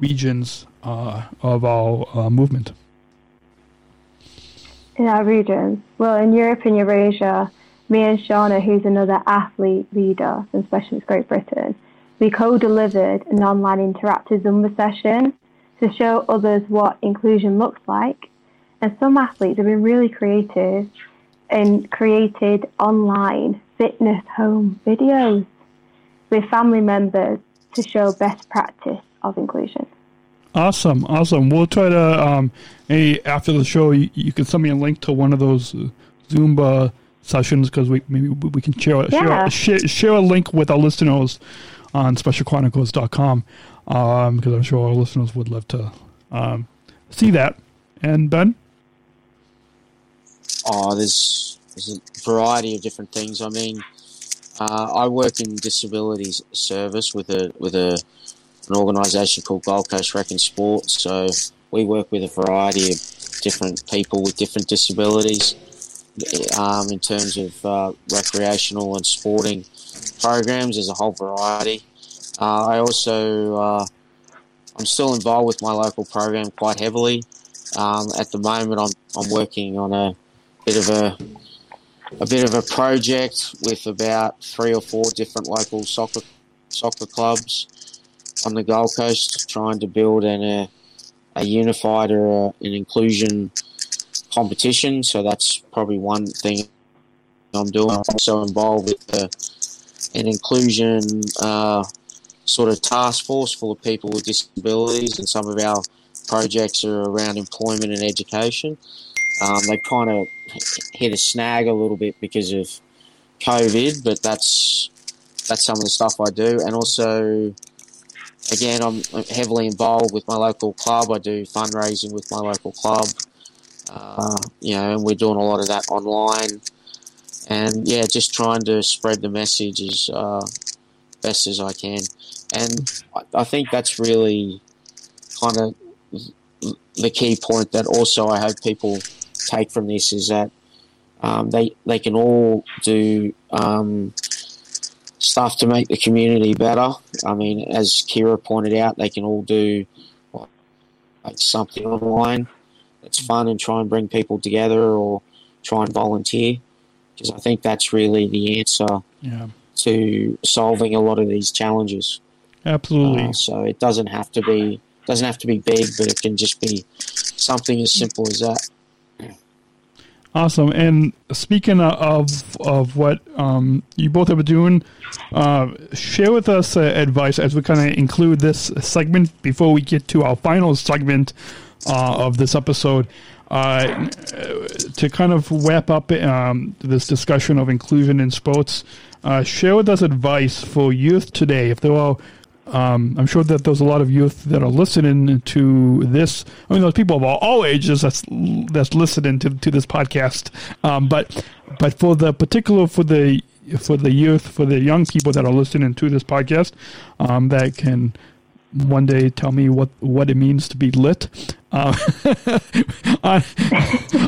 regions uh, of our uh, movement? in our regions. Well, in Europe and Eurasia, me and Shauna, who's another athlete leader from Specialist Great Britain, we co-delivered an online interactive Zumba session to show others what inclusion looks like. And some athletes have been really creative and created online fitness home videos with family members to show best practice of inclusion. Awesome, awesome. We'll try to um, hey, after the show, you, you can send me a link to one of those Zumba sessions because we maybe we can share Yeah. share, share share a link with our listeners on specialchronicles.com um, because I'm sure our listeners would love to um, see that. And Ben, Oh, there's there's a variety of different things. I mean, uh, I work in disabilities service with a with a an organisation called Gold Coast Rec and Sport. So we work with a variety of different people with different disabilities um, in terms of uh, recreational and sporting programs. There's a whole variety. Uh, I also uh, I'm still involved with my local program quite heavily. Um, at the moment, I'm I'm working on a bit of a a bit of a project with about three or four different local soccer soccer clubs on the Gold Coast, trying to build an, a a unified or a, an inclusion competition. So that's probably one thing I'm doing. I'm also involved with the, an inclusion uh, sort of task force full of people with disabilities, and some of our projects are around employment and education. Um, they kind of hit a snag a little bit because of COVID, but that's that's some of the stuff I do, and also again, I'm heavily involved with my local club. I do fundraising with my local club, uh, you know, and we're doing a lot of that online, and yeah, just trying to spread the message as uh, best as I can, and I, I think that's really kind of the key point that also I hope people take from this is that um, they they can all do um, stuff to make the community better. I mean, as Kiera pointed out, they can all do like something online that's fun and try and bring people together or try and volunteer because I think that's really the answer yeah, to solving a lot of these challenges. absolutely. Uh, so it doesn't have to be doesn't have to be big, but it can just be something as simple as that. Awesome. And speaking of of what um, you both have been doing, uh, share with us uh, advice as we kind of include this segment before we get to our final segment uh, of this episode. Uh, to kind of wrap up um, this discussion of inclusion in sports, uh, share with us advice for youth today. If there are um, I'm sure that there's a lot of youth that are listening to this. I mean, there's people of all, ages that's that's listening to, to this podcast. Um, but but for the particular for the for the youth, for the young people that are listening to this podcast, um, that can one day tell me what, what it means to be lit. Uh, on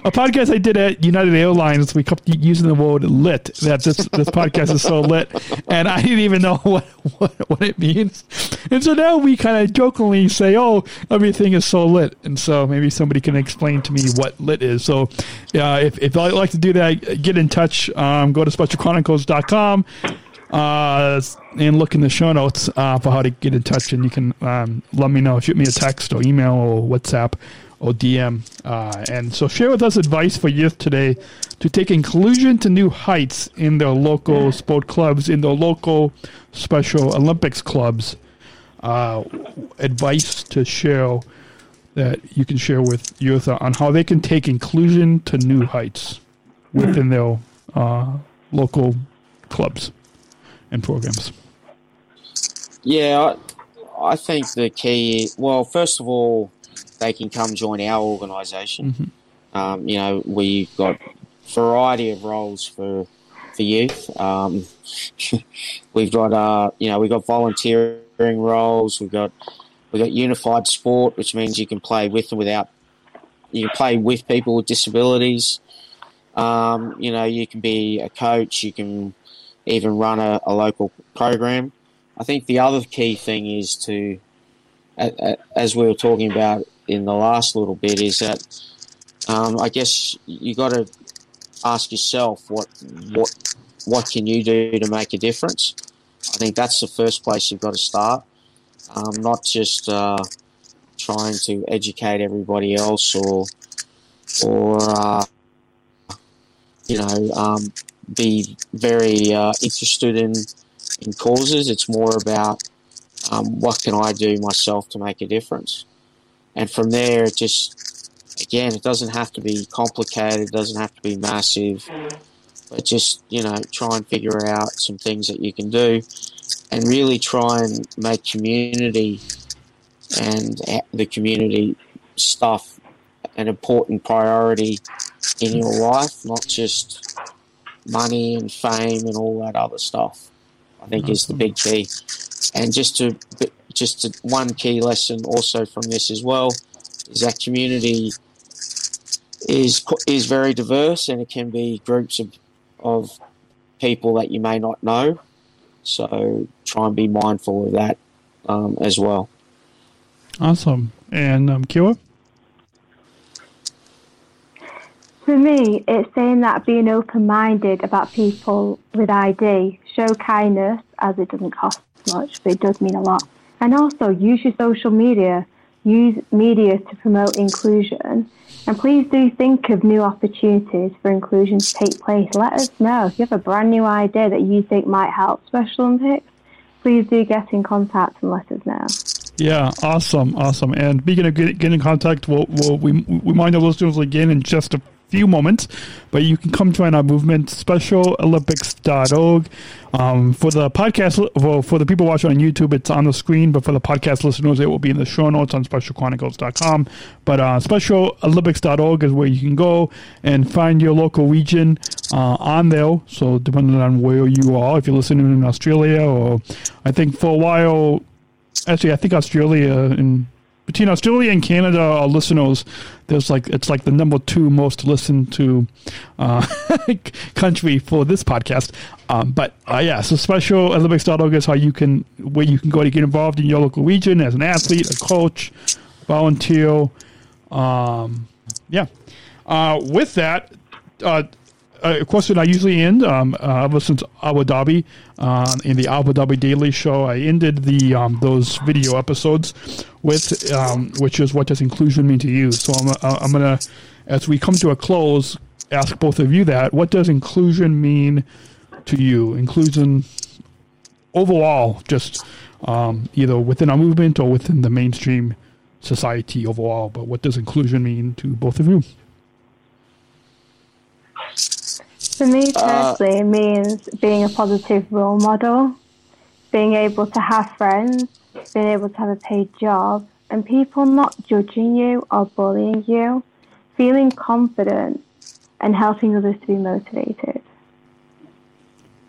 a podcast I did at United Airlines, we kept using the word lit. That this this podcast is so lit, and I didn't even know what what, what it means. And so now we kind of jokingly say, "Oh, everything is so lit," and so maybe somebody can explain to me what lit is. So, uh, if if I'd like to do that, get in touch. Um, go to specialchronicles.com uh, and look in the show notes uh, for how to get in touch, and you can um, let me know. Shoot me a text or email or WhatsApp or DM. Uh, and so, share with us advice for youth today to take inclusion to new heights in their local sport clubs, in their local Special Olympics clubs. Uh, advice to share that you can share with youth on how they can take inclusion to new heights within their uh, local clubs and programs. Yeah, I, I think the key. Well, first of all, they can come join our organisation. Um, you know, we've got variety of roles for for youth. Um, we've got uh, you know, we've got volunteering roles. We've got we've got unified sport, which means you can play with and without. You can play with people with disabilities. Um, you know, you can be a coach. You can even run a, a local program. I think the other key thing is to, as we were talking about in the last little bit, is that um, I guess you got to ask yourself what what what can you do to make a difference. I think that's the first place you've got to start, um, not just uh, trying to educate everybody else or or uh, you know um, be very uh, interested in in causes. It's more about um, what can I do myself to make a difference, and from there, it just again, it doesn't have to be complicated. It doesn't have to be massive, but just you know, try and figure out some things that you can do, and really try and make community and the community stuff an important priority in your life, not just money and fame and all that other stuff. I think is the big key. And just to just to, one key lesson also from this as well is that community is is very diverse and it can be groups of of people that you may not know. So try and be mindful of that um, as well. Awesome. And um, Kiera? For me, it's saying that being open minded about people with ID, show kindness as it doesn't cost much, but it does mean a lot. And also use your social media, use media to promote inclusion. And please do think of new opportunities for inclusion to take place. Let us know if you have a brand new idea that you think might help Special Olympics. Please do get in contact and let us know. Yeah, awesome, awesome. And speaking of get, get in contact, we'll, we'll we we mind our listeners again in just a few moments, but you can come join our movement, specialolympics.org. Um, for the podcast, well, for the people watching on YouTube, it's on the screen, but for the podcast listeners, it will be in the show notes on specialchronicles.com. But uh, specialolympics.org is where you can go and find your local region uh, on there. So, depending on where you are, if you're listening in Australia, or I think for a while, actually, I think Australia and between Australia and Canada, our listeners, there's like it's like the number two most listened to uh, country for this podcast. Um, but uh, yeah, so special Olympics.org is how you can where you can go to get involved in your local region as an athlete, a coach, volunteer. Um, yeah. Uh, with that, uh, a question I usually end um, uh, ever since Abu Dhabi uh, in the Abu Dhabi Daily Show. I ended the um, those video episodes with um, which is what does inclusion mean to you? So I'm uh, I'm gonna as we come to a close ask both of you that what does inclusion mean to you? Inclusion overall, just um, either within our movement or within the mainstream society overall. But what does inclusion mean to both of you? For me personally, it means being a positive role model, being able to have friends, being able to have a paid job, and people not judging you or bullying you, feeling confident, and helping others to be motivated.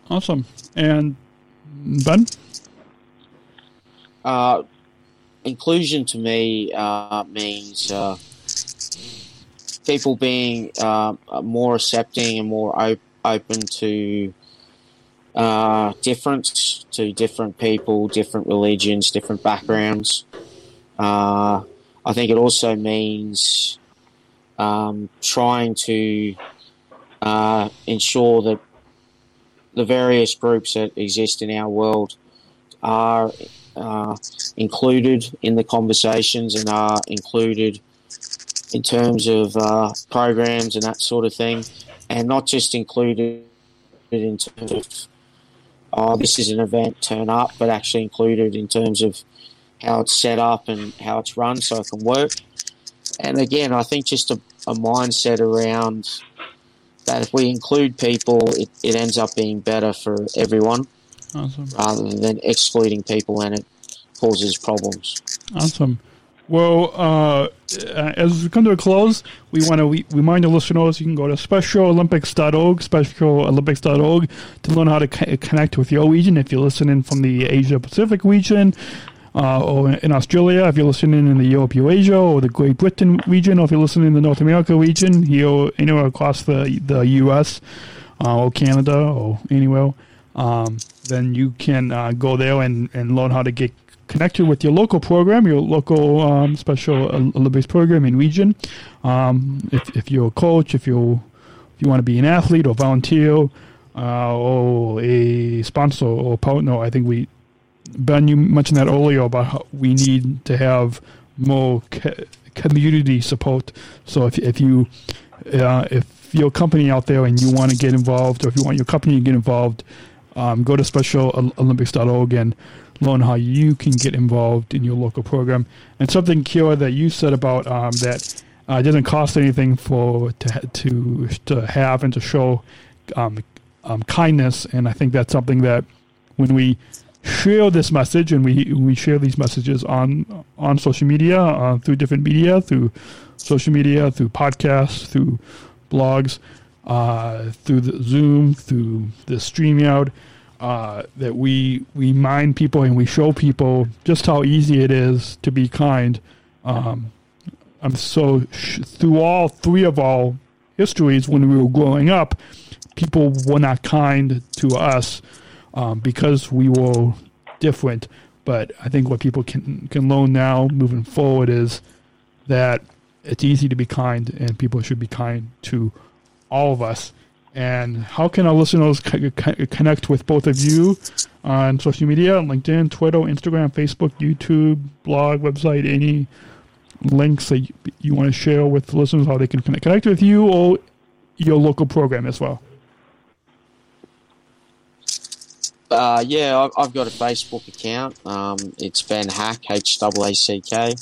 Awesome. And Ben? Uh, inclusion to me uh, means uh, people being uh, more accepting and more op- open to uh, difference, to different people, different religions, different backgrounds. Uh, I think it also means um, trying to uh, ensure that the various groups that exist in our world are uh, included in the conversations and are included in terms of uh, programs and that sort of thing, and not just included in terms of oh this is an event turn up, but actually included in terms of how it's set up and how it's run so it can work. And again, I think just a, a mindset around that if we include people, it, it ends up being better for everyone Awesome. rather than excluding people and it causes problems. Awesome. Well, uh, as we come to a close, we want to remind the listeners you can go to specialolympics.org, specialolympics.org, to learn how to connect with your region. If you're listening from the Asia Pacific region, uh, or in Australia, if you're listening in the Europe, Eurasia, or the Great Britain region, or if you're listening in the North America region, here anywhere across the the U.S. Uh, or Canada or anywhere, um, then you can uh, go there and, and learn how to get connected with your local program, your local um, special Olympics program in region. Um, if, if you're a coach, if you if you want to be an athlete or volunteer uh, or a sponsor or partner, I think we Ben, you mentioned that earlier about how we need to have more co- community support. So if if you uh, if you're company out there and you want to get involved, or if you want your company to get involved, um, go to SpecialOlympics.org and learn how you can get involved in your local program. And something, Kiera, that you said about um, that uh, doesn't cost anything for to to to have and to show um, um, kindness, and I think that's something that when we share this message and we we share these messages on on social media uh, through different media through social media through podcasts through blogs uh, through the zoom through the streamout uh, that we we mind people and we show people just how easy it is to be kind um, I'm so through all three of our histories when we were growing up people were not kind to us um, because we were different. But I think what people can can learn now, moving forward, is that it's easy to be kind, and people should be kind to all of us. And how can our listeners connect with both of you on social media, LinkedIn, Twitter, Instagram, Facebook, YouTube, blog, website, any links that you want to share with listeners, how they can connect with you or your local program as well? Uh, yeah, I've got a Facebook account. Um, it's Ben Haack, H A A C K.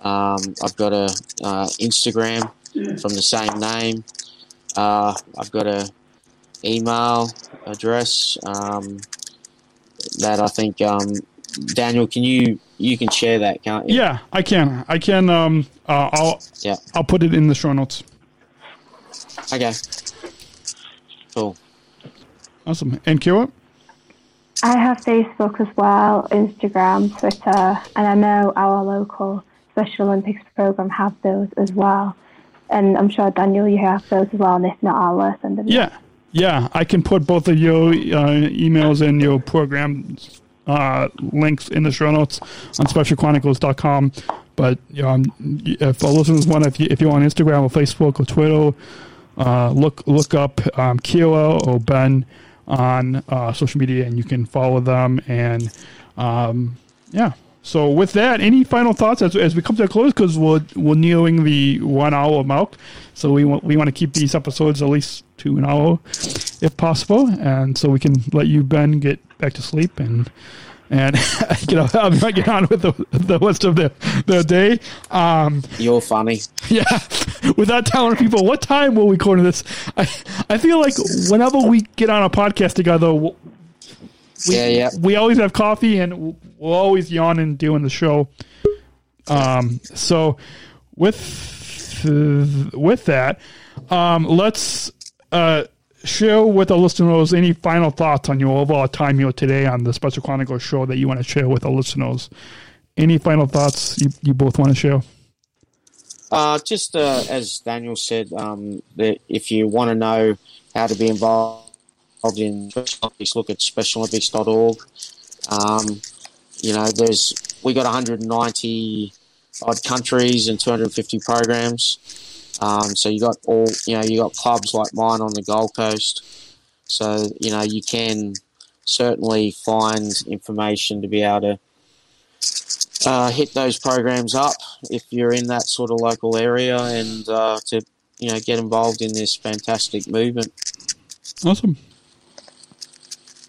Um, I've got a uh, Instagram from the same name. Uh, I've got a email address um, that I think um, Daniel, can you you can share that, can't you? Yeah, I can. I can. Um, uh, I'll yeah. I'll put it in the show notes. Okay. Cool. Awesome. And Kiera? I have Facebook as well, Instagram, Twitter, and I know our local Special Olympics program have those as well. And I'm sure Daniel, you have those as well, and if not, I'll send them. Yeah, yeah, I can put both of your uh, emails and your program uh, links in the show notes on specialchronicles.com. But um, if our listeners want, if, you, if you're on Instagram or Facebook or Twitter, uh, look look up um, Kiera or Ben on uh, social media, and you can follow them. And um, yeah. So with that, any final thoughts as, as we come to a close because we're we're nearing the one hour mark. So we want we want to keep these episodes at least to an hour, if possible, and so we can let you Ben get back to sleep and and you know I'll get on with the, the rest of the the day. Um, You're funny. Yeah, without telling people what time will we're recording this, I I feel like whenever we get on a podcast together, we, yeah, yeah, we always have coffee and we'll always yawn and doing the show. Um, so with with that, um, let's uh share with our listeners any final thoughts on your overall time here today on the Special Chronicles show that you want to share with our listeners. Any final thoughts you, you both want to share? Uh, just uh, as Daniel said, um, that if you want to know how to be involved in Special Olympics, look at specialolympics.org. Um, you know, there's we got 190 odd countries and 250 programs. Um, so you got all, you know, you got clubs like mine on the Gold Coast. So you know you can certainly find information to be able to uh, hit those programs up if you're in that sort of local area and uh, to you know get involved in this fantastic movement. Awesome.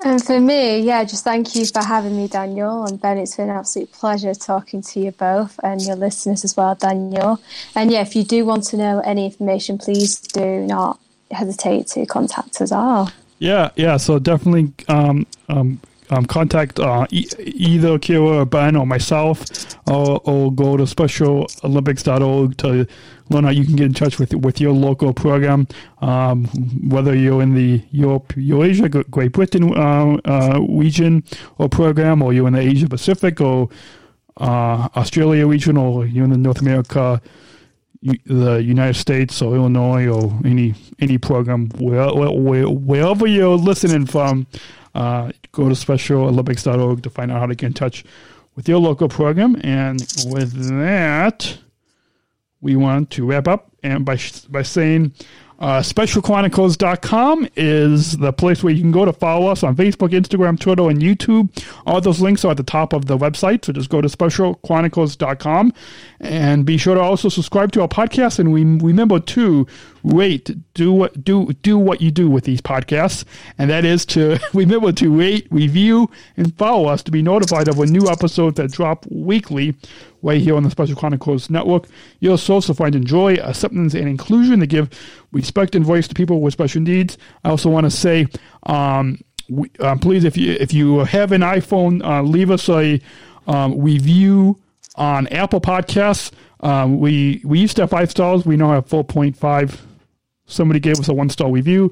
And for me, yeah, just thank you for having me, Daniel. And Ben, it's been an absolute pleasure talking to you both and your listeners as well, Daniel. And yeah, if you do want to know any information, please do not hesitate to contact us all. Yeah, yeah. So definitely um, um, um, contact uh, e- either Kiera or Ben or myself, or, or go to specialolympics.org to learn how you can get in touch with with your local program. Um, whether you're in the Europe, Eurasia, Great Britain uh, uh, region or program, or you're in the Asia Pacific or uh, Australia region, or you're in the North America the United States or Illinois or any any program where, where, wherever you're listening from, uh, go to specialolympics.org to find out how to get in touch with your local program. And with that, we want to wrap up and by by saying Uh, SpecialChronicles.com is the place where you can go to follow us on Facebook, Instagram, Twitter, and YouTube. All those links are at the top of the website, so just go to SpecialChronicles.com and be sure to also subscribe to our podcast. And we remember to rate, do what do do what you do with these podcasts, and that is to remember to rate, review, and follow us to be notified of a new episode that drop weekly right here on the Special Chronicles Network. You'll also find enjoy, acceptance, and inclusion to give respect and voice to people with special needs. I also want to say, um, we, uh, please, if you if you have an iPhone, uh, leave us a um, review on Apple Podcasts. Um, we we used to have five stars. We now have four point five. Somebody gave us a one star review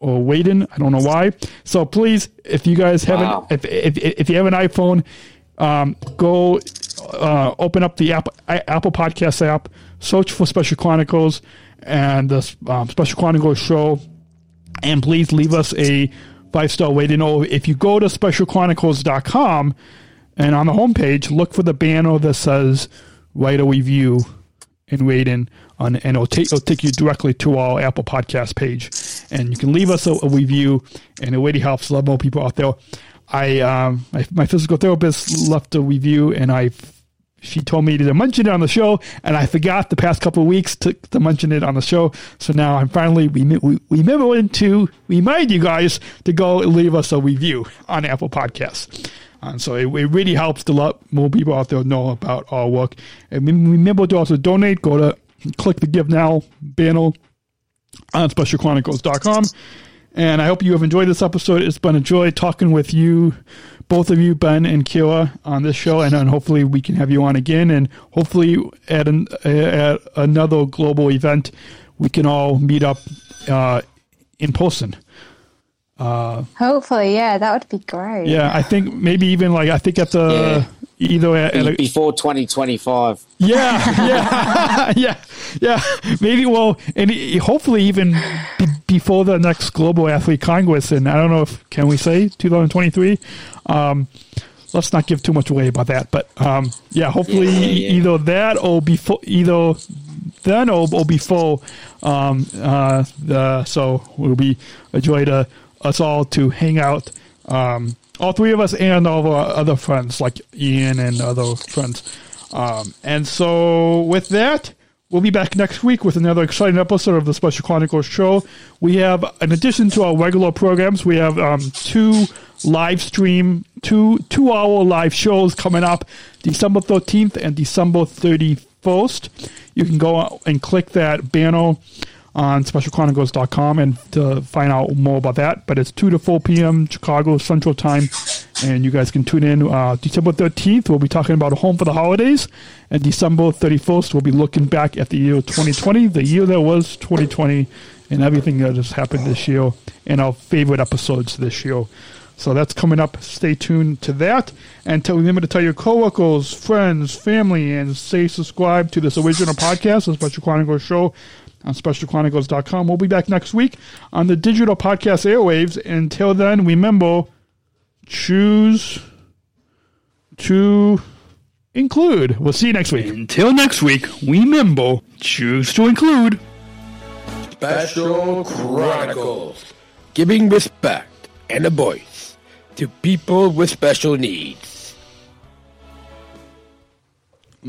or waiting. I don't know why. So please, if you guys haven't, Wow. if, if if you have an iPhone, um, go uh, open up the Apple Apple Podcast app, search for Special Chronicles and the um, Special Chronicles show, and please leave us a five star rating. Or if you go to specialchronicles.com and on the homepage, look for the banner that says write a review and rating on, and it'll take, it'll take you directly to our Apple Podcast page. And you can leave us a, a review, and it really helps a lot more people out there. I um, my, my physical therapist left a review, and I she told me to mention it on the show, and I forgot the past couple of weeks to, to mention it on the show. So now I'm finally we we to remind you guys to go leave us a review on Apple Podcasts. And so it, it really helps to let more people out there know about our work. And remember to also donate. Go to click the Give Now banner on specialchronicles.com. And I hope you have enjoyed this episode. It's been a joy talking with you, both of you, Ben and Kiera, on this show. And then hopefully we can have you on again. And hopefully at, an, at another global event, we can all meet up uh, in person. Uh, Hopefully, yeah, that would be great. yeah, I think maybe even like, I think at the, either a, before 2025. yeah, yeah, yeah, yeah. Maybe well, and hopefully even be, before the next Global Athlete Congress, and I don't know if can we say 2023. Um, let's not give too much away about that, but um, yeah, hopefully Yeah, yeah. either that or before either then or, or before. Um, uh, the, so it'll be a joy to us all to hang out. Um, all three of us and all of our other friends like Ian and other friends. Um, and so with that, we'll be back next week with another exciting episode of the Special Chronicles show. We have, in addition to our regular programs, we have um, two live stream, two two hour live shows coming up, December thirteenth and December thirty first. You can go and click that banner on specialchronicles.com and to find out more about that. But it's 2 to 4 p.m. Chicago Central Time, and you guys can tune in. Uh, December 13th, we'll be talking about Home for the Holidays, and December 31st, we'll be looking back at the year 2020, the year that was 2020, and everything that has happened this year, and our favorite episodes this year. So that's coming up. Stay tuned to that. And remember to tell your coworkers, friends, family, and say subscribe to this original podcast, the Special Chronicles Show on specialchronicles.com. We'll be back next week on the digital podcast airwaves. Until then, remember, choose to include. We'll see you next week. Until next week, remember, choose to include. Special Chronicles. Giving respect and a voice to people with special needs.